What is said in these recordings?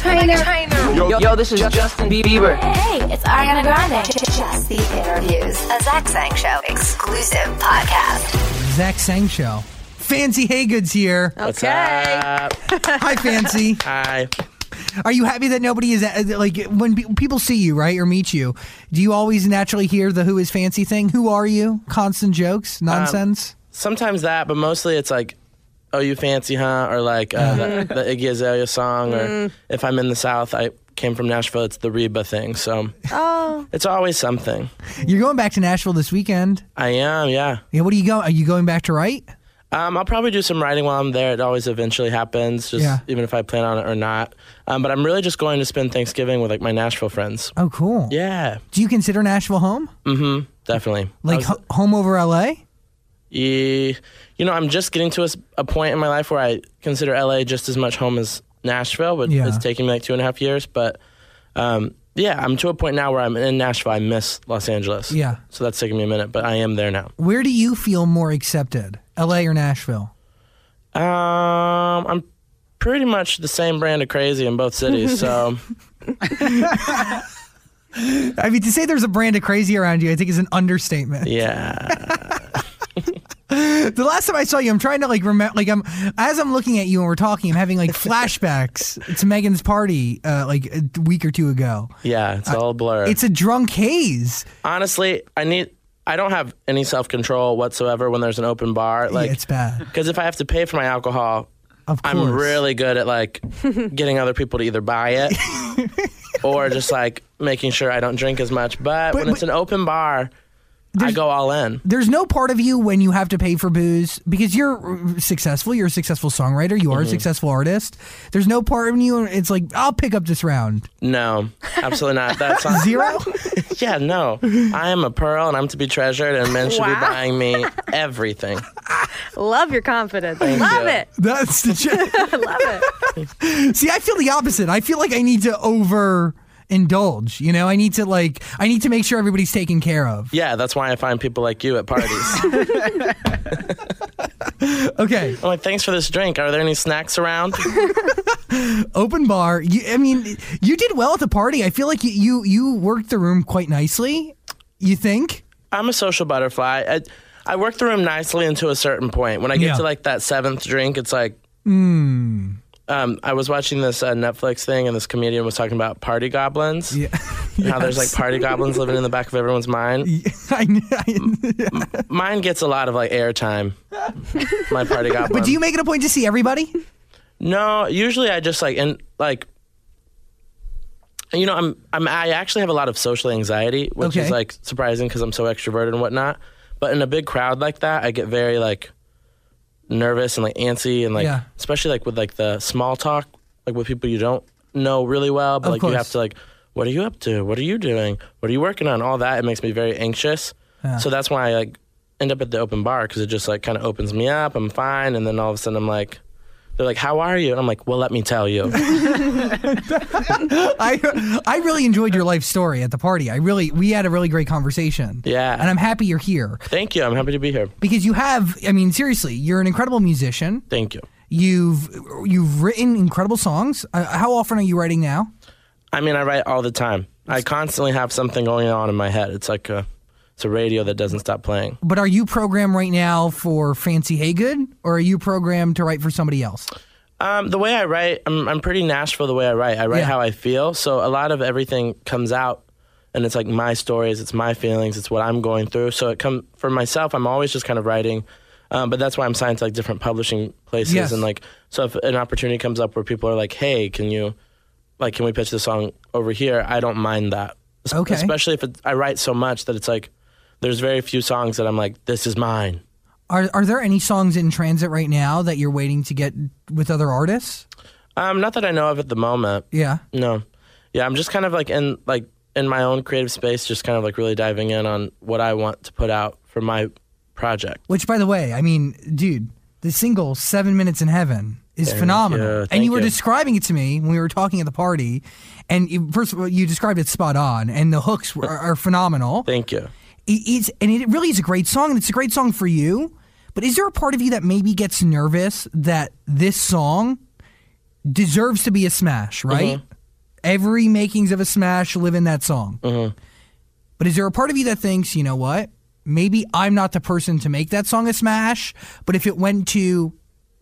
Trainer. Yo, yo, this is Justin Bieber. Hey, it's Ariana Grande. Just the interviews. A Zach Sang Show exclusive podcast. Zach Sang Show. Fancy Haygood's here. What's Okay. up? Hi, Fancy. Hi. Are you happy that nobody is uh, like when people see you, right, or meet you? Do you always naturally hear the "Who is Fancy" thing? Who are you? Constant jokes, nonsense. Sometimes that, but mostly it's like, oh, you fancy, huh? Or like uh, the, the Iggy Azalea song. Or if I'm in the South, I came from Nashville, it's the Reba thing. So Oh, it's always something. You're going back to Nashville this weekend. I am, yeah. Yeah, what are you going? Are you going back to write? Um, I'll probably do some writing while I'm there. It always eventually happens, just Yeah. even if I plan on it or not. Um, but I'm really just going to spend Thanksgiving with like my Nashville friends. Oh, cool. Yeah. Do you consider Nashville home? Mm-hmm. Definitely. I Like was- ho- home over LA? Yeah, you know, I'm just getting to a point in my life where I consider LA just as much home as Nashville, but Yeah. it's taking me like two and a half years. But um, yeah, I'm to a point now where I'm in Nashville. I miss Los Angeles. Yeah. So that's taking me a minute, but I am there now. Where do you feel more accepted, LA or Nashville? Um, I'm pretty much the same brand of crazy in both cities. So I mean, to say there's a brand of crazy around you, I think is an understatement. yeah, The last time I saw you, I'm trying to like remember, like I'm as I'm looking at you and we're talking, I'm having like flashbacks to Megan's party, uh, like a week or two ago. yeah, it's all a blur. It's a drunk haze. Honestly, I need. I don't have any self control whatsoever when there's an open bar. Like yeah, it's bad. Because if I have to pay for my alcohol, I'm really good at like getting other people to either buy it or just like making sure I don't drink as much. But, But- when it's but- an open bar, I go all in. There's no part of you when you have to pay for booze because you're successful. You're a successful songwriter. You are Mm-hmm. a successful artist. There's no part of you. It's like I'll pick up this round. No, absolutely not. That's not, Zero. yeah, no. I am a pearl and I'm to be treasured, and men should be buying me everything. love your confidence. Thank love you. it. That's the. Ch- love it. See, I feel the opposite. I feel like I need to over indulge. You know, I need to like I need to make sure everybody's taken care of. Yeah, that's why I find people like you at parties. Okay, I'm like, thanks for this drink. Are there any snacks around? open bar. You, I mean, you did well at the party. I feel like you you, you worked the room quite nicely. You think? I'm a social butterfly. I, I work the room nicely until a certain point. When I get Yeah. to like that seventh drink, it's like. Hmm. Um, I was watching this uh, Netflix thing, and this comedian was talking about party goblins. Yeah. and How there's like party goblins living in the back of everyone's mind. I, I, Mine gets a lot of like airtime. My party goblin. but do you make it a point to see everybody? No, usually I just like and like. You know, I'm I'm I actually have a lot of social anxiety, which Okay. is like surprising because I'm so extroverted and whatnot. But in a big crowd like that, I get very like nervous and like antsy and like Yeah. especially like with like the small talk, like with people you don't know really well, but Of like you have to like, what are you up to? What are you doing? What are you working on? All that it makes me very anxious. Yeah. So that's why I like end up at the open bar because it just like kind of opens me up. I'm fine, and then all of a sudden I'm like, they're like, "How are you?" And I'm like, "Well, let me tell you." I I really enjoyed your life story at the party. I really we had a really great conversation. Yeah. And I'm happy you're here Thank you. I'm happy to be here. because you have I mean seriously, you're an incredible musician. Thank you. You've you've written incredible songs. Uh, how often are you writing now? I mean, I write all the time. I constantly have something going on in my head. It's like a, it's a radio that doesn't stop playing. But are you programmed right now for Fancy Haygood or are you programmed to write for somebody else? Um, the way I write, I'm, I'm pretty Nashville the way I write. I write Yeah. how I feel. So a lot of everything comes out and it's like my stories, it's my feelings, it's what I'm going through. So it come for myself, I'm always just kind of writing. Um, but that's why I'm signed to like different publishing places Yes. and like so if an opportunity comes up where people are like, "Hey, can you like can we pitch the song over here?" I don't mind that. Okay. Especially if it, I write so much that it's like there's very few songs that I'm like, "This is mine." Are are there any songs in transit right now that you're waiting to get with other artists? Um, not that I know of at the moment. Yeah. No. Yeah, I'm just kind of like in like in my own creative space, just kind of like really diving in on what I want to put out for my project. Which, by the way, I mean, dude, the single Seven Minutes in Heaven is phenomenal. you. and you were you. describing it to me when we were talking at the party. And you, first of all, you described it spot on, and the hooks are, are phenomenal. Thank you. It- it's, and it really is a great song, and it's a great song for you. But is there a part of you that maybe gets nervous that this song deserves to be a smash, mm-hmm. right? Every makings of a smash live in that song. Mm-hmm. But is there a part of you that thinks, you know what? Maybe I'm not the person to make that song a smash, but if it went to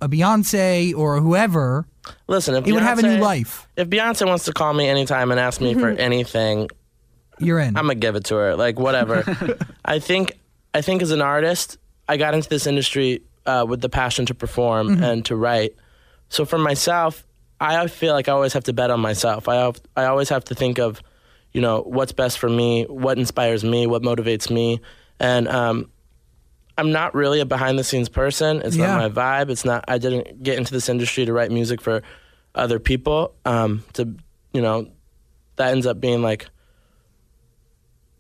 a Beyonce or whoever, Listen, if it would have a new life. If Beyonce wants to call me anytime and ask me for mm-hmm. anything, You're in. I'm gonna give it to her. Like whatever. I think I think as an artist, I got into this industry uh, with the passion to perform and to write. So for myself, I feel like I always have to bet on myself. I have, I always have to think of, you know, what's best for me, what inspires me, what motivates me, and um, I'm not really a behind the scenes person. It's Yeah. not my vibe. It's not. I didn't get into this industry to write music for other people. Um, to you know, that ends up being like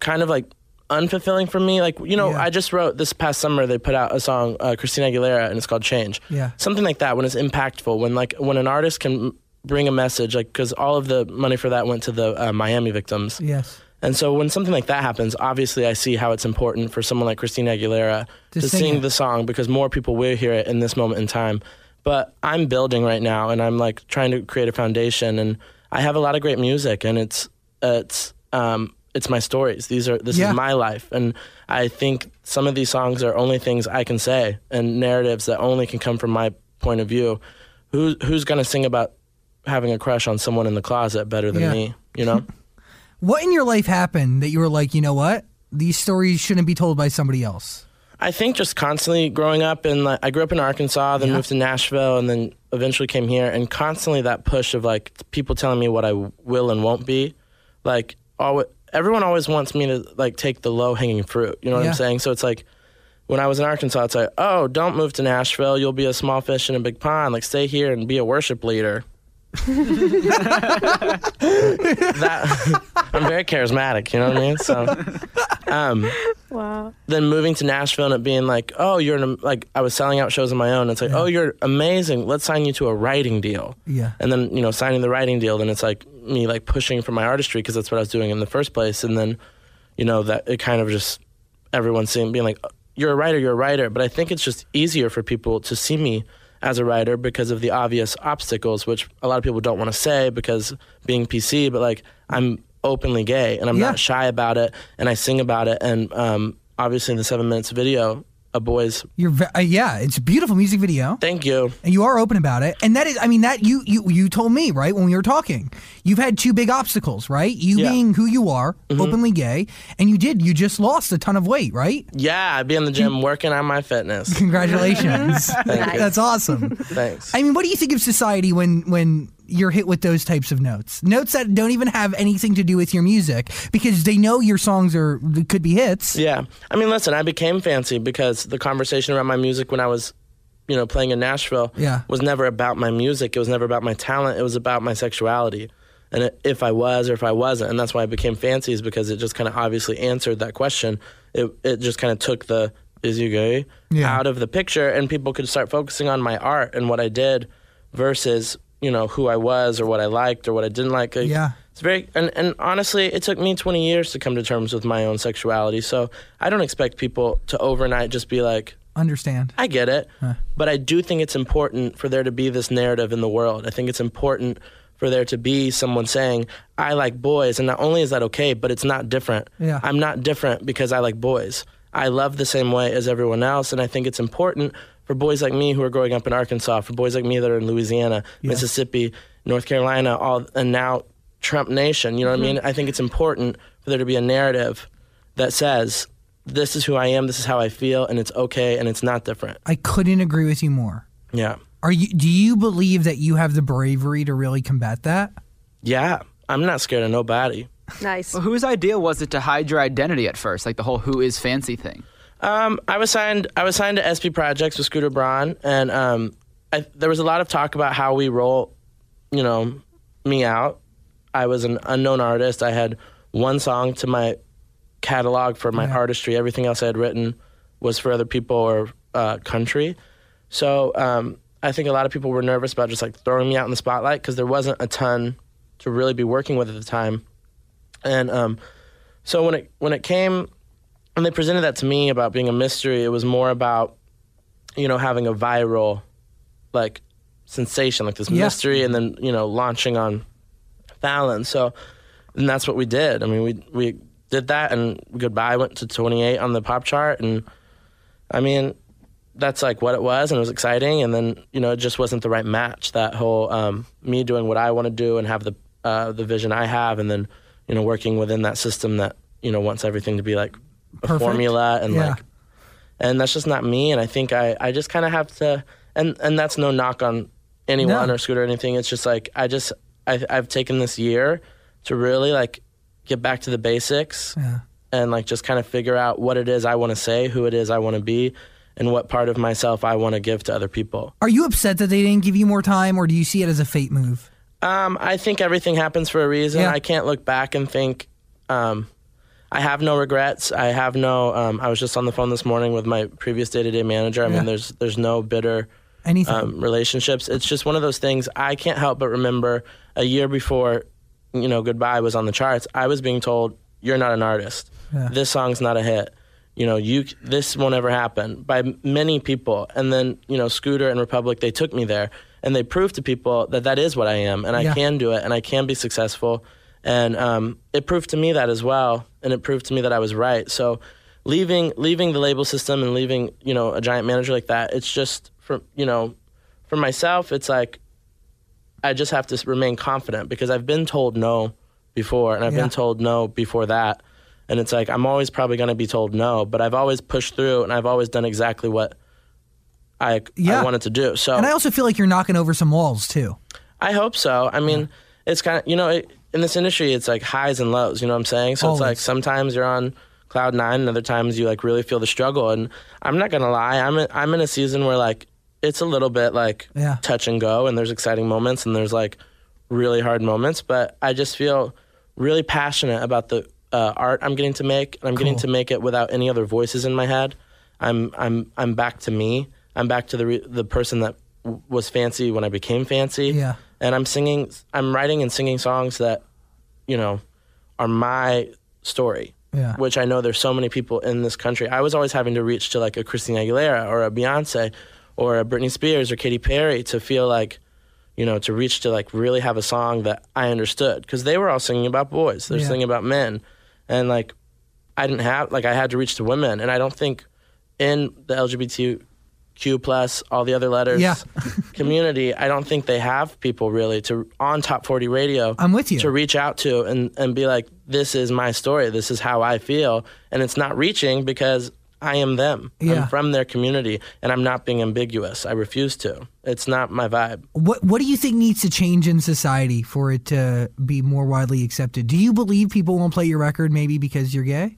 kind of like unfulfilling for me. Like you know, Yeah. I just wrote this past summer. They put out a song, uh, Christina Aguilera, and it's called Change. Yeah. something like that. When it's impactful, when like when an artist can bring a message, like because all of the money for that went to the uh, Miami victims. yes. And so when something like that happens, obviously I see how it's important for someone like Christina Aguilera To to, sing sing, the song because more people will hear it in this moment in time. But I'm building right now and I'm like trying to create a foundation and I have a lot of great music and it's it's um it's my stories. These are this Yeah. is my life and I think some of these songs are only things I can say and narratives that only can come from my point of view. Who who's going to sing about having a crush on someone in the closet better than Yeah. me, you know? What in your life happened that you were like, you know what? These stories shouldn't be told by somebody else. I think just constantly growing up in like I grew up in Arkansas, then Yeah. moved to Nashville, and then eventually came here, and constantly that push of like people telling me what I will and won't be, like always, everyone always wants me to like take the low hanging fruit. You know what Yeah. I'm saying? So it's like when I was in Arkansas, it's like, oh, don't move to Nashville. You'll be a small fish in a big pond. Like stay here and be a worship leader. That I'm very charismatic. You know what I mean? So. Um, Wow. then moving to Nashville and it being like, oh, you're an, like I was selling out shows on my own. It's like, oh, you're amazing. Let's sign you to a writing deal. Yeah. And then you know, signing the writing deal, then it's like me like pushing for my artistry because that's what I was doing in the first place. And then, you know, that it kind of just everyone seeing being like, you're a writer, you're a writer. But I think it's just easier for people to see me as a writer because of the obvious obstacles, which a lot of people don't want to say because being PC. But like, I'm openly gay and I'm Yeah. not shy about it, and I sing about it. And um, obviously, in the seven minutes video, a boy's You're ve- uh, yeah, it's a beautiful music video. thank you. and you are open about it and that is i mean that you you you told me right when we were talking you've had two big obstacles right you Yeah. being who you are openly gay and you did you just lost a ton of weight right Yeah, I'd be in the gym working on my fitness. congratulations that's awesome Thanks. i mean what do you think of society when when you're hit with those types of notes notes that don't even have anything to do with your music because they know your songs are could be hits Yeah. I mean, listen, I became fancy because the conversation around my music when I was, you know, playing in Nashville Yeah. was never about my music. It was never about my talent. It was about my sexuality. And it, if I was or if I wasn't. And that's why I became fancy is because it just kind of obviously answered that question. It, it just kind of took the, is you gay, Yeah. out of the picture and people could start focusing on my art and what I did versus, you know, who I was or what I liked or what I didn't like. Like, Yeah. it's very and, and honestly, it took me 20 years to come to terms with my own sexuality. So I don't expect people to overnight just be like, understand I get it. But I do think it's important for there to be this narrative in the world. I think it's important for there to be someone saying, I like boys. And not only is that okay, but it's not different. Yeah. I'm not different because I like boys. I love the same way as everyone else. And I think it's important for boys like me who are growing up in Arkansas, for boys like me that are in Louisiana, Mississippi, North Carolina, all and now Trump Nation. You know what I mean? Mm-hmm. I think it's important for there to be a narrative that says, This is who I am, this is how I feel, and it's okay and it's not different. i couldn't agree with you more Yeah. are you do you believe that you have the bravery to really combat that Yeah. I'm not scared of nobody. Nice. Well, whose idea was it to hide your identity at first, like the whole "who is fancy" thing? Um, I was signed. I was signed to SB Projects with Scooter Braun, and um, I, there was a lot of talk about how we roll, you know, me out. I was an unknown artist. I had one song to my catalog for my Yeah. artistry. Everything else I had written was for other people or uh, country. So um, I think a lot of people were nervous about just like throwing me out in the spotlight because there wasn't a ton to really be working with at the time. And um, so when it when it came when they presented that to me about being a mystery, it was more about, you know, having a viral, like, sensation, like this Yeah. mystery, and then you know launching on Fallon. So, and that's what we did. I mean, we we did that, and Goodbye went to 28 on the pop chart, and I mean, that's like what it was, and it was exciting. And then you know, it just wasn't the right match. That whole um, me doing what I want to do and have the uh, the vision I have, and then you know, working within that system that you know wants everything to be like a formula and Yeah. like and that's just not me and i think i, I just kind of have to and and that's no knock on anyone No. or scooter or anything it's just like i just I, i've taken this year to really like get back to the basics Yeah. and like just kind of figure out what it is i want to say who it is i want to be and what part of myself i want to give to other people Are you upset that they didn't give you more time, or do you see it as a fate move? Um, I think everything happens for a reason. Yeah. I can't look back and think. Um, I have no regrets. I have no. Um, I was just on the phone this morning with my previous day to day manager. I Yeah. mean, there's there's no bitter Anything? um, relationships. It's just one of those things. I can't help but remember a year before, you know, Goodbye was on the charts. I was being told, "You're not an artist. Yeah. This song's not a hit. You know, you this won't ever happen." By many people, and then you know, Scooter and Republic, they took me there and they proved to people that that is what I am, and I Yeah. can do it, and I can be successful. And um, it proved to me that as well, and it proved to me that I was right. So, leaving leaving the label system and leaving you know a giant manager like that, it's just for you know, for myself, it's like I just have to remain confident because I've been told no before, and I've Yeah. been told no before that, and it's like I'm always probably going to be told no, but I've always pushed through, and I've always done exactly what I Yeah. I wanted to do. So and I also feel like you're knocking over some walls too. I hope so. I mean, it's kind of you know it, in this industry, it's like highs and lows. You know what I'm saying? So it's like sometimes you're on cloud nine, and other times you like really feel the struggle. And I'm not gonna lie, I'm in, I'm in a season where like it's a little bit like Yeah. touch and go, and there's exciting moments, and there's like really hard moments. But I just feel really passionate about the uh, art I'm getting to make, and I'm getting to make it without any other voices in my head. I'm I'm I'm back to me. I'm back to the re- the person that w- was fancy when I became fancy Yeah. And I'm singing, I'm writing and singing songs that, you know, are my story. Yeah. Which I know there's so many people in this country. I was always having to reach to like a Christina Aguilera or a Beyonce or a Britney Spears or Katy Perry to feel like, you know, to reach to like really have a song that I understood because they were all singing about boys. They're Yeah. singing about men, and like I didn't have like I had to reach to women, and I don't think in the LGBTQ plus all the other letters Yeah. community, I don't think they have people really to on top forty radio. I'm with you. to reach out to and and be like, this is my story, this is how I feel, and it's not reaching because I am them. Yeah. I'm from their community, and I'm not being ambiguous. I refuse to. It's not my vibe. What What do you think needs to change in society for it to be more widely accepted? Do you believe people won't play your record maybe because you're gay?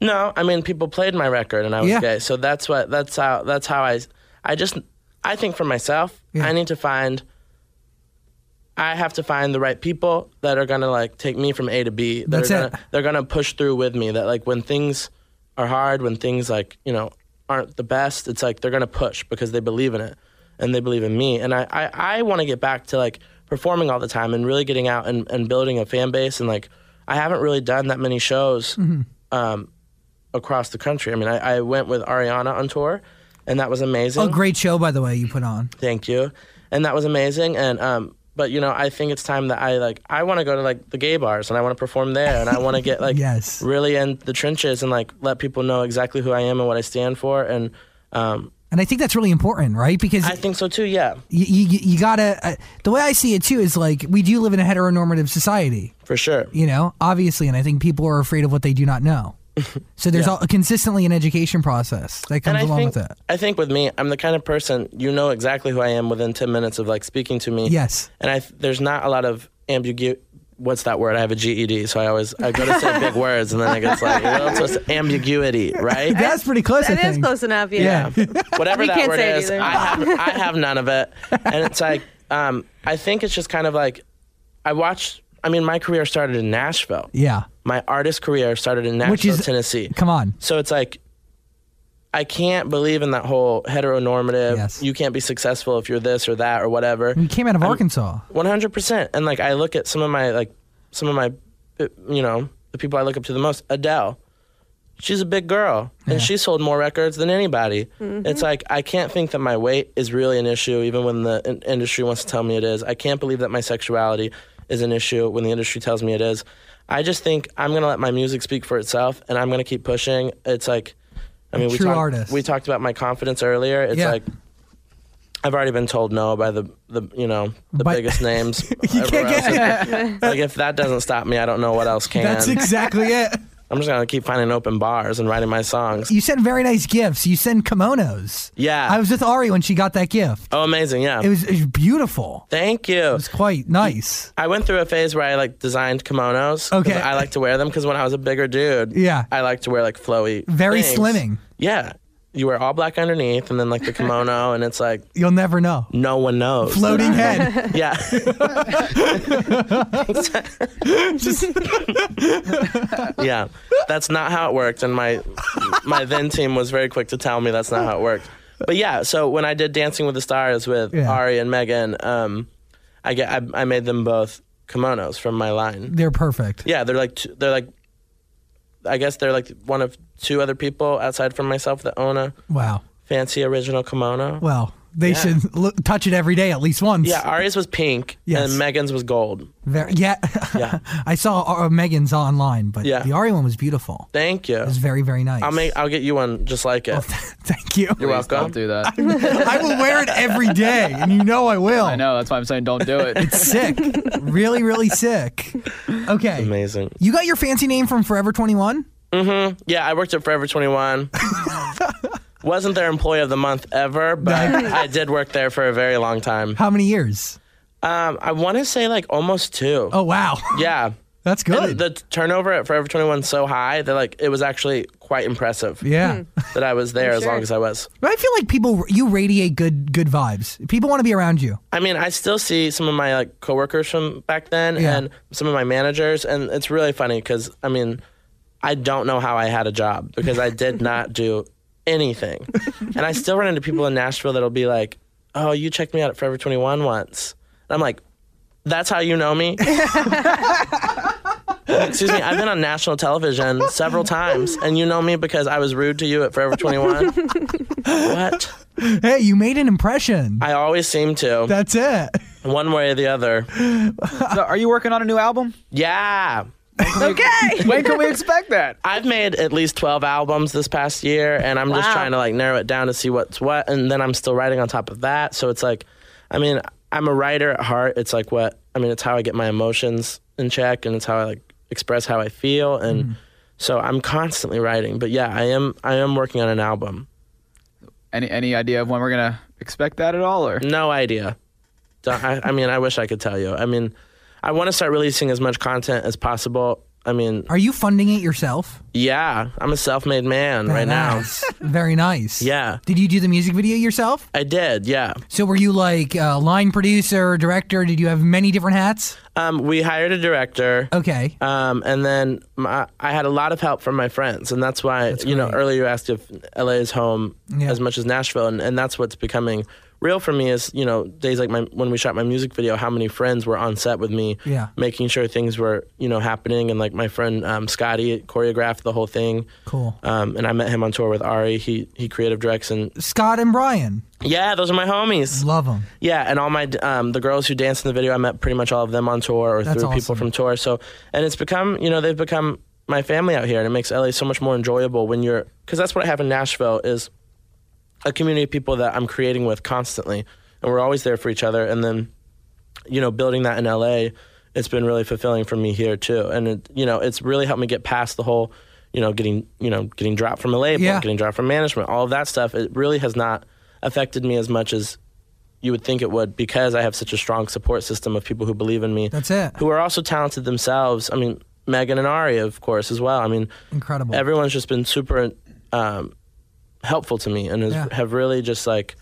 No, I mean people played my record and I was Yeah. gay, so that's what that's how that's how I I just I think for myself Yeah. I need to find I have to find the right people that are gonna like take me from A to B. That That's are it. gonna, They're gonna push through with me. That like when things are hard, when things like you know aren't the best, it's like they're gonna push because they believe in it and they believe in me. And I I, I want to get back to like performing all the time and really getting out and, and building a fan base and like I haven't really done that many shows. Mm-hmm. Um, across the country. I mean, I, I went with Ariana on tour, and that was amazing. Oh, great show by the way you put on. Thank you, and that was amazing. And um, but you know, I think it's time that I like I want to go to like the gay bars and I want to perform there, and I want to get like Yes. really in the trenches and like let people know exactly who I am and what I stand for. And um, And I think that's really important, right? Because I think so too. Yeah, you, you, you gotta. Uh, the way I see it too is like we do live in a heteronormative society, for sure. you know, obviously, and I think people are afraid of what they do not know. So there's Yeah. all, consistently an education process that comes And I along think with that. I think with me, I'm the kind of person you know exactly who I am within ten minutes of like speaking to me. Yes. and I there's not a lot of ambiguity. What's that word? I have a GED, so I always I go to say big words, and then I get like, what's what's ambiguity, right? That's pretty close. I That is close enough. Yeah. Yeah. Whatever We that can't word say it is. I have I have none of it, and it's like um, I think it's just kind of like I watched. I mean, my career started in Nashville. Yeah. My artist career started in Which Nashville, is- Tennessee. Come on. So it's like I can't believe in that whole heteronormative. Yes. You can't be successful if you're this or that or whatever. You came out of Arkansas. One hundred percent. And like I look at some of my like some of my uh, you know the people I look up to the most. Adele. she's a big girl and she sold more records than anybody. It's like I can't think that my weight is really an issue, even when the in- industry wants to tell me it is. I can't believe that my sexuality is an issue when the industry tells me it is. I just think I'm gonna let my music speak for itself, and I'm gonna keep pushing. It's like, I mean, we true talked artist. we talked about my confidence earlier. It's Yeah. like. I've already been told no by the, the you know the By- biggest names. You can't get like if that doesn't stop me, I don't know what else can. That's exactly it. I'm just gonna keep finding open bars and writing my songs. You send very nice gifts. You send kimonos. Yeah. I was with Ari when she got that gift. oh, amazing! Yeah. It was, it was beautiful. Thank you. It was quite nice. I went through a phase where I like designed kimonos. Okay. I like to wear them because when I was a bigger dude, Yeah. I like to wear like flowy, Very things. slimming. Yeah, you wear all black underneath and then like the kimono, and it's like You'll never know. no one knows. Floating head. Yeah. yeah, that's not how it worked, and my my then team was very quick to tell me that's not how it worked. But yeah, so when I did Dancing with the Stars with Yeah. Ari and Megan, um, I get I, I made them both kimonos from my line. They're perfect. Yeah, they're like they're like I guess they're like one of two other people outside from myself that own a Wow. fancy original kimono. Well, they Yeah. should look, touch it every day at least once. Yeah, Ari's was pink Yes. and Megan's was gold. Very, yeah. Yeah. I saw uh, Megan's online, but Yeah. the Ari one was beautiful. Thank you. It was very, very nice. I'll make I'll get you one just like it. Thank you. You're Please welcome. Don't do that. I will wear it every day, and you know I will. I know. That's why I'm saying don't do it. It's sick. really, really sick. Okay. Amazing. You got your fancy name from Forever 21? Yeah, I worked at Forever 21. Wasn't their employee of the month ever, but I did work there for a very long time. How many years? Um, I want to say like almost two. Oh, wow. Yeah. That's And good. the turnover at Forever 21 is so high that like it was actually quite impressive yeah. that I was there as sure. long as I was. But I feel like people, you radiate good good vibes. People want to be around you. I mean, I still see some of my like coworkers from back then Yeah. and some of my managers, and it's really funny because I mean, I don't know how I had a job because I did not do anything, and I still run into people in Nashville that'll be like, "Oh, you checked me out at Forever 21 once," and I'm like, "That's how you know me." Excuse me, I've been on national television several times, and you know me because I was rude to you at Forever 21. what? Hey, you made an impression. I always seem to, That's it. one way or the other. So are you working on a new album? Yeah. Okay. When can we expect that? I've made at least 12 albums this past year and I'm just trying to like narrow it down to see what's what and then I'm still writing on top of that. So it's like I mean, I'm a writer at heart. It's like what I mean, it's how I get my emotions in check and it's how I like express how I feel and mm-hmm. so I'm constantly writing. But yeah, I am I am working on an album. Any any idea of when we're gonna expect that at all? Or No idea. I, I mean, I wish I could tell you. I mean, I want to start releasing as much content as possible. I mean, Are you funding it yourself? yeah, I'm a self-made man right now. Very nice. Yeah. Did you do the music video yourself? I did, yeah. So were you like a line producer, director? Did you have many different hats? Um, we hired a director. Okay. Um, and then my, I had a lot of help from my friends, and that's why you know earlier you asked if LA is home Yeah. as much as Nashville, and, and that's what's becoming real for me. Is you know days like my when we shot my music video, how many friends were on set with me, Yeah. making sure things were you know happening, and like my friend um, Scotty choreographed the whole thing. Cool. Um, and I met him on tour with Ari. He he creative directs, and Scott and Brian. yeah, those are my homies. Love them. Yeah, and all my um, the girls who danced in the video, I met pretty much all of them on tour or That's through awesome. people from tour. So, and it's become, you know, they've become my family out here, and it makes LA so much more enjoyable when you're, because that's what I have in Nashville is a community of people that I'm creating with constantly, and we're always there for each other. And then, you know, building that in LA, it's been really fulfilling for me here too, and it, you know, it's really helped me get past the whole, you know, getting, you know, getting dropped from a label, Yeah. getting dropped from management, all of that stuff. It really has not affected me as much as you would think it would because I have such a strong support system of people who believe in me. That's it. Who are also talented themselves. I mean, Megan and Ari, of course, as well. I mean, Incredible. everyone's just been super um, helpful to me and has, Yeah. have really just like,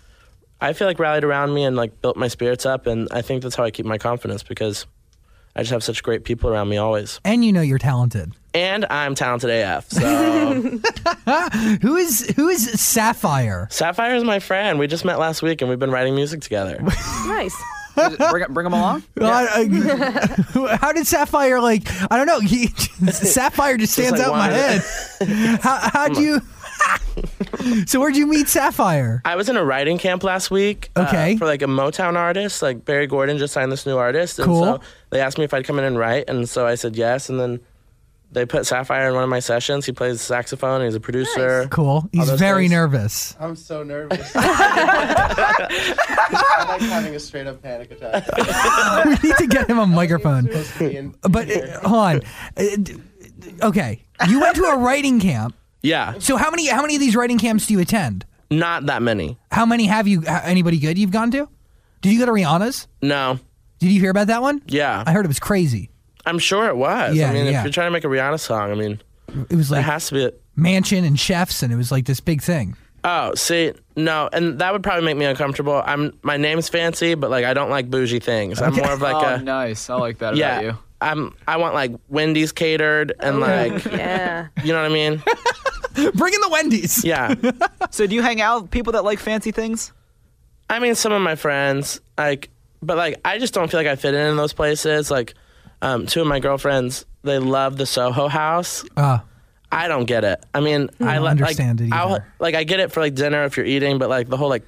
I feel like rallied around me and like built my spirits up. And I think that's how I keep my confidence because I just have such great people around me always. and you know you're talented. And I'm talented AF. So Who is who is Sapphire? Sapphire is my friend. We just met last week and we've been writing music together. nice. bring, bring him along. Uh, how did Sapphire like? I don't know. He, Sapphire just stands like out in my head. How, how'd you? So where'd you meet Sapphire? I was in a writing camp last week. uh, Okay. for like a Motown artist. Like Berry Gordy just signed this new artist. And Cool. So they asked me if I'd come in and write, and so I said yes. And then they put Sapphire in one of my sessions. He plays saxophone. He's a producer. Cool. He's very things. nervous. I'm so nervous. I like having a straight up panic attack. we need to get him a microphone. Supposed to be in- But uh, hold on. Uh, d- okay, you went to a writing camp. Yeah, So how many how many of these writing camps do you attend? not that many. How many have you? Anybody good you've gone to? Did you go to Rihanna's? No. Did you hear about that one? Yeah, I heard it was crazy. I'm sure it was. Yeah, I mean, yeah. if you're trying to make a Rihanna song, I mean, It was like it like has to be. a- mansion and chefs, and it was like this big thing. Oh, see, no, and that would probably make me uncomfortable. I'm my name's fancy, but like I don't like bougie things. I'm more of like oh, a nice. I like that about yeah. you. I'm I want like Wendy's catered and like Yeah. you know what I mean? Bring in the Wendy's. Yeah. So do you hang out with people that like fancy things? I mean, some of my friends, like, but like, I just don't feel like I fit in in those places. Like, um, two of my girlfriends, they love the Soho House. Uh, I don't get it. I mean, I, don't li- understand like, it I'll- like, I get it for like dinner if you're eating, but like the whole like,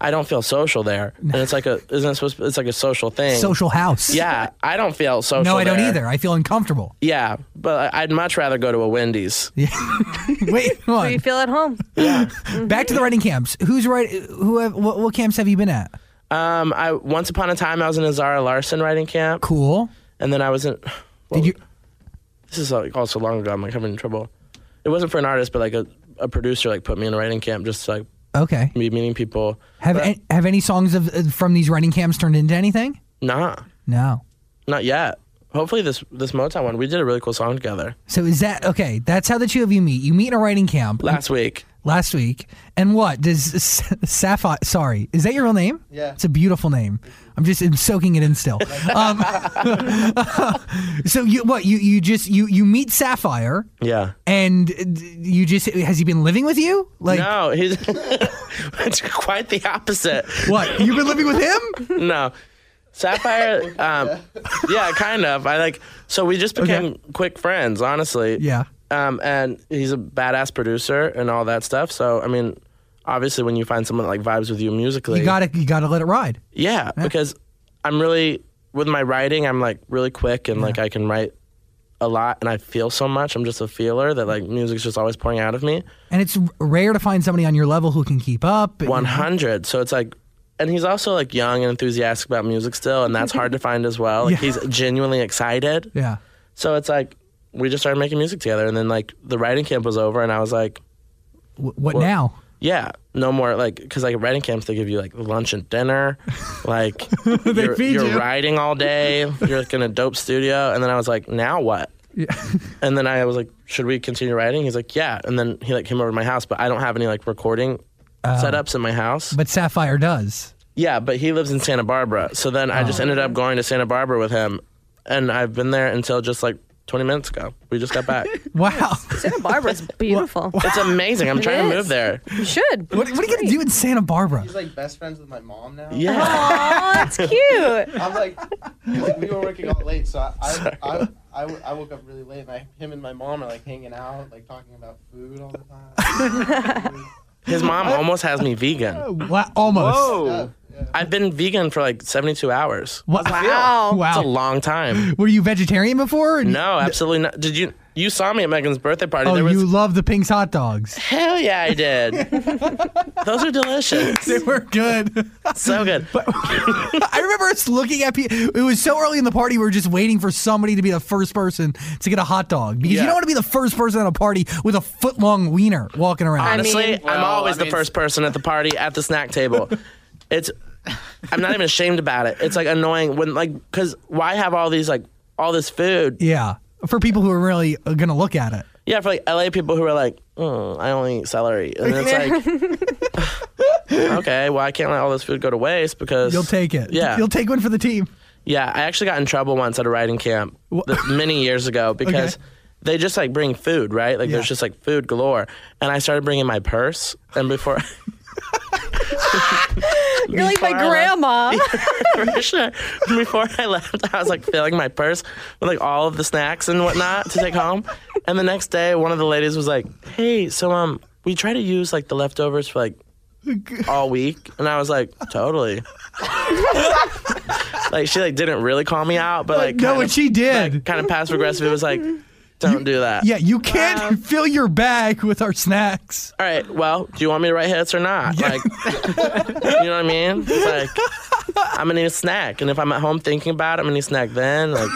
I don't feel social there, and it's like a isn't it supposed? To, it's like a social thing. social house. Yeah, I don't feel social. No, I don't there. either. I feel uncomfortable. Yeah, but I'd much rather go to a Wendy's. Wait, hold So you feel at home. Yeah. Back to the writing camps. Who's right? Who? Have, what, what camps have you been at? Um, I once upon a time I was in a Zara Larsson writing camp, Cool. and then I was in. Did you? this is like also long ago. I'm like having trouble. It wasn't for an artist, but like a, a producer like put me in a writing camp just to like Okay. be meeting people. Have any, have any songs of uh, from these writing camps turned into anything? Nah, No. not yet. Hopefully this this Motown one. We did a really cool song together So is that okay? That's how the two of you meet. You meet in a writing camp last week. Last week, and what does Sapphire? Sorry, is that your real name? Yeah. it's a beautiful name. I'm just I'm soaking it in still. Um, so you what you you just you you meet Sapphire, Yeah. and uh, you just has he been living with you? Like no, he's it's quite the opposite. what? You've been living with him? No. Sapphire, um, yeah, kind of. I like so we just became quick friends, honestly. Yeah. Um, and he's a badass producer and all that stuff. So I mean, obviously, when you find someone that like vibes with you musically, You gotta you gotta let it ride. Yeah, because I'm really with my writing. I'm like really quick and like I can write a lot, and I feel so much. I'm just a feeler that like music's just always pouring out of me. And it's rare to find somebody on your level who can keep up. 100. So it's like, and he's also like young and enthusiastic about music still, and that's hard to find as well. Like Yeah. he's genuinely excited. Yeah. So it's like we just started making music together, and then like the writing camp was over, and I was like, what now? yeah, no more like because like at writing camps they give you like lunch and dinner, like you're, feed you're you. writing all day, you're like in a dope studio, and then I was like, now what? Yeah. and then I was like, should we continue writing? He's like, yeah, and then he like came over to my house, but I don't have any like recording oh. setups in my house. But Sapphire does. yeah, but he lives in Santa Barbara, so then I just oh. ended up going to Santa Barbara with him, and I've been there until just like 20 minutes ago. We just got back. Wow. Santa Barbara's beautiful. it's amazing. I'm trying to is. move there. You should. What, what are you gonna do in Santa Barbara? He's like best friends with my mom now. Yeah. Oh, that's cute. I'm like, like, we were working all late, so I I, I, I, w- I woke up really late, and I, him and my mom are like hanging out, like talking about food all the time. His mom almost has me vegan. Wow, almost. Whoa. yeah. I've been vegan for like 72 hours. What? Wow. Wow. It's a long time. Were you vegetarian before? No, absolutely not. Did you? You saw me at Megan's birthday party. Oh, there was you love the Pink's hot dogs. hell yeah, I did. Those are delicious. They were good. So good. I remember us looking at people. It was so early in the party, we were just waiting for somebody to be the first person to get a hot dog because you Yeah. don't want to be the first person at a party with a foot long wiener walking around. Honestly, mean- I'm Well, always I the first person at the party at the snack table. It's I'm not even ashamed about it. It's like annoying when like cuz why have all these like all this food? yeah, for people who are really gonna look at it. Yeah, for like LA people who are like, mm, I only eat celery. And it's like Okay, well I can't let all this food go to waste because You'll take it. Yeah. you'll take one for the team. Yeah, I actually got in trouble once at a writing camp many years ago because Okay. they just like bring food, right? Like Yeah. there's just like food galore. And I started bringing my purse, and before You're like my I grandma. For sure. Before I left, I was like filling my purse with like all of the snacks and whatnot to take home. And the next day, one of the ladies was like, "Hey, so um, we try to use like the leftovers for like all week," and I was like, "Totally." like she like didn't really call me out, but like no, what she did. kind of passive aggressive. It was like, "Don't do that." Yeah, you can't fill your bag with our snacks. All right. Well, do you want me to write hits or not? Like, you know what I mean? It's like, I'm gonna need a snack, and if I'm at home thinking about it, I'm gonna need a snack then. Like,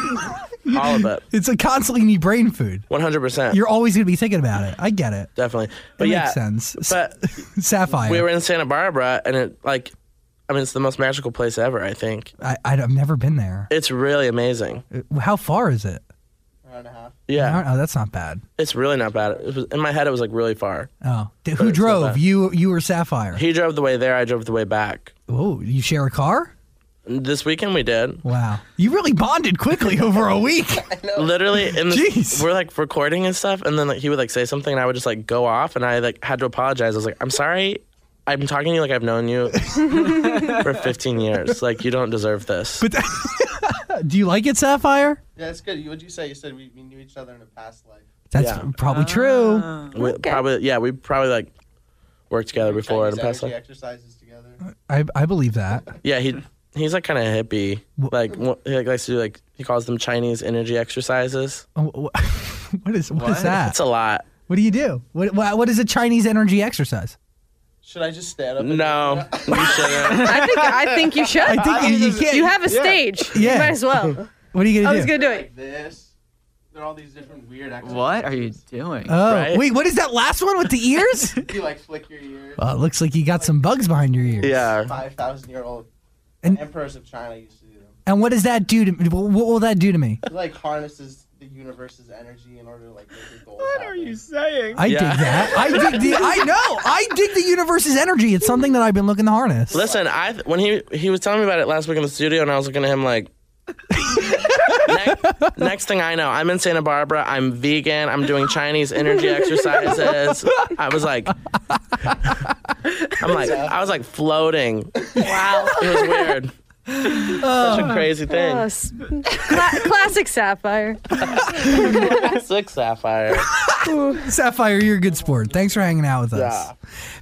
all of it, It's a constantly need brain food. 100. percent You're always going to be thinking about it. I get it. definitely. But It yeah, makes sense. But Sapphire. we were in Santa Barbara, and it like, I mean, it's the most magical place ever. I think I, I, have never been there. it's really amazing. Uh, how far is it? Hour and a half. Yeah, Oh, that's not bad. it's really not bad. It was, in my head, it was like really far. Oh, D- But who it's not drove? bad. You, you or Sapphire? He drove the way there. I drove the way back. Oh, you share a car? This weekend we did. Wow, you really bonded quickly over a week. literally in the Jeez. we're like recording and stuff and then like he would like say something and I would just like go off and I like had to apologize. I was like, I'm sorry. I'm talking to you like I've known you for 15 years. Like you don't deserve this. But do you like it, Sapphire? Yeah, it's good. What'd you say? You said we, we knew each other in a past life. That's Yeah. probably true. Oh, we probably yeah, we probably like worked together before in Chinese the past energy life. exercises together. I, I believe that. Yeah, he he's like kind of hippie. Like wh- he like, likes to do like he calls them Chinese energy exercises. Oh, wh- what is what is What? that? It's a lot. What do you do? What, what what is a Chinese energy exercise? Should I just stand up? and No, you shouldn't. I think I think you should. I think you, you can't. you have a stage. Yeah. You might as well. what are you I gonna was do? gonna do it. like this. There are all these different weird exercises. What are you doing? oh Right? wait, what is that last one with the ears? You like flick your ears. well, it looks like you got some bugs behind your ears. Yeah. Five thousand year old And- emperors of China used to do them. And what does that do to me? What will that do to me? It like harnesses the universe's energy in order to like make your goals. What happen. are you saying? I Yeah. dig that. I dig the. I know. I dig the universe's energy. It's something that I've been looking to harness. Listen, I when he he was telling me about it last week in the studio, and I was looking at him like. next, next thing I know, I'm in Santa Barbara. I'm vegan. I'm doing Chinese energy exercises. I was like, I'm like, I was like floating. Wow. It was weird. Such a crazy thing. Uh, s- cla- classic Sapphire. Six sapphire. Sapphire, you're a good sport. Thanks for hanging out with us. Yeah.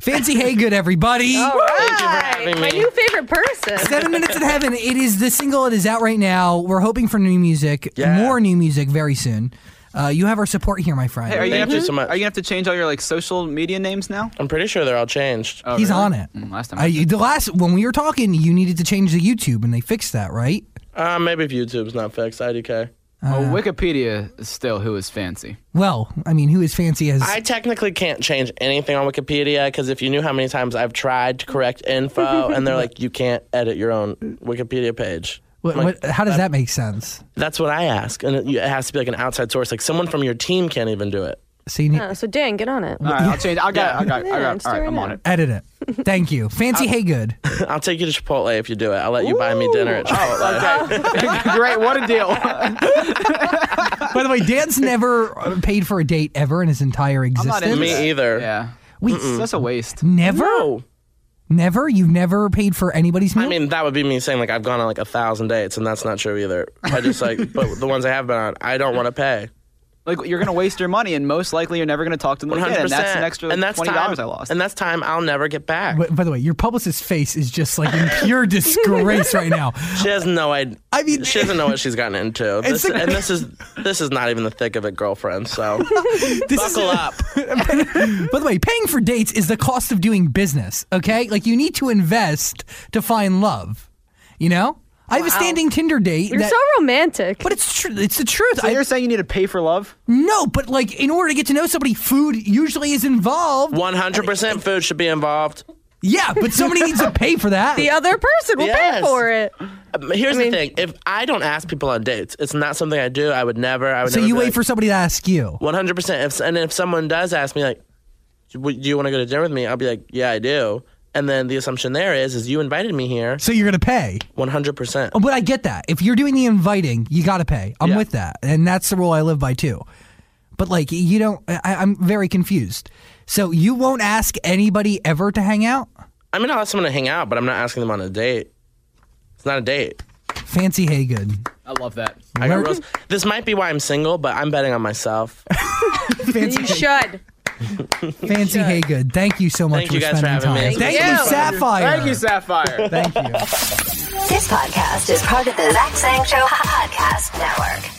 Fancy Haygood, everybody. All you for right. having My me. new favorite person. Seven Minutes in Heaven. It is the single. It is out right now. We're hoping for new music, Yeah. more new music very soon. Uh, you have our support here, my friend. Hey, are you, Thank gonna you have so to, much. are you gonna have to change all your like social media names now? I'm pretty sure they're all changed. Oh, He's really? on it. Mm, Last time. I, the last when we were talking, you needed to change the YouTube, and they fixed that, right? Uh, maybe if YouTube's not fixed, IDK. well, Wikipedia is still who is fancy. Well, I mean, who is fancy as? I technically can't change anything on Wikipedia because if you knew how many times I've tried to correct info and they're like, you can't edit your own Wikipedia page. What, like, what, how does that make sense? That's what I ask. And it, it has to be like an outside source. Like someone from your team can't even do it. So you need, Uh, so Dan, get on it. All right, I'll change. I got. I got. I got. just All do right, it I'm on it. edit it. Thank you. Fancy Haygood. I'll take you to Chipotle if you do it. I'll let you buy me dinner at Chipotle. Okay. Great. What a deal. By the way, Dan's never uh, paid for a date ever in his entire I'm existence. not Me either. Yeah. We It's just a waste. never, No. Never. You've never paid for anybody's meal. I mean, that would be me saying like I've gone on like a thousand dates, and that's not true either. I just like, but the ones I have been on, I don't want to pay. Like you're gonna waste your money, and most likely you're never gonna talk to them One again. And that's percent. an extra And that's twenty dollars I lost. And that's time I'll never get back. But- by the way, your publicist's face is just like in pure disgrace right now. She has no idea. I mean- she doesn't know what she's gotten into. This, It's- and this is this is not even the thick of it, girlfriend. So This is, buckle up. by the way, paying for dates is the cost of doing business. Okay, like you need to invest to find love. You know, I have a standing Tinder date. You're that- so romantic. but it's true. It's the truth. so I, you're saying you need to pay for love? no, but like in order to get to know somebody, food usually is involved. One hundred percent food should be involved. Yeah, but somebody needs to pay for that. the other person will Yes. pay for it. Um, Here's mean- the thing: if I don't ask people on dates, it's not something I do. I would never. I would. so never you wait like, for somebody to ask you. One hundred percent. If and if someone does ask me like, "Do you want to go to dinner with me?" I'll be like, "Yeah, I do." And then the assumption there is, is you invited me here. So you're gonna pay. One hundred percent. Oh, but I get that. If you're doing the inviting, you got to pay. I'm Yeah. with that, and that's the rule I live by too. But like, you don't. I, I'm very confused. So you won't ask anybody ever to hang out? I mean, I'll ask someone to hang out, but I'm not asking them on a date. It's not a date. Fancy Haygood. I love that. I got Learn- rose. This might be why I'm single, but I'm betting on myself. Fancy, You should. Fancy Haygood. Thank you so much Thank for you guys for spending having time. me. Thank Thank you, you. Sapphire. Thank you, Sapphire. Thank you. This podcast is part of the Zach Sang Show Podcast Network.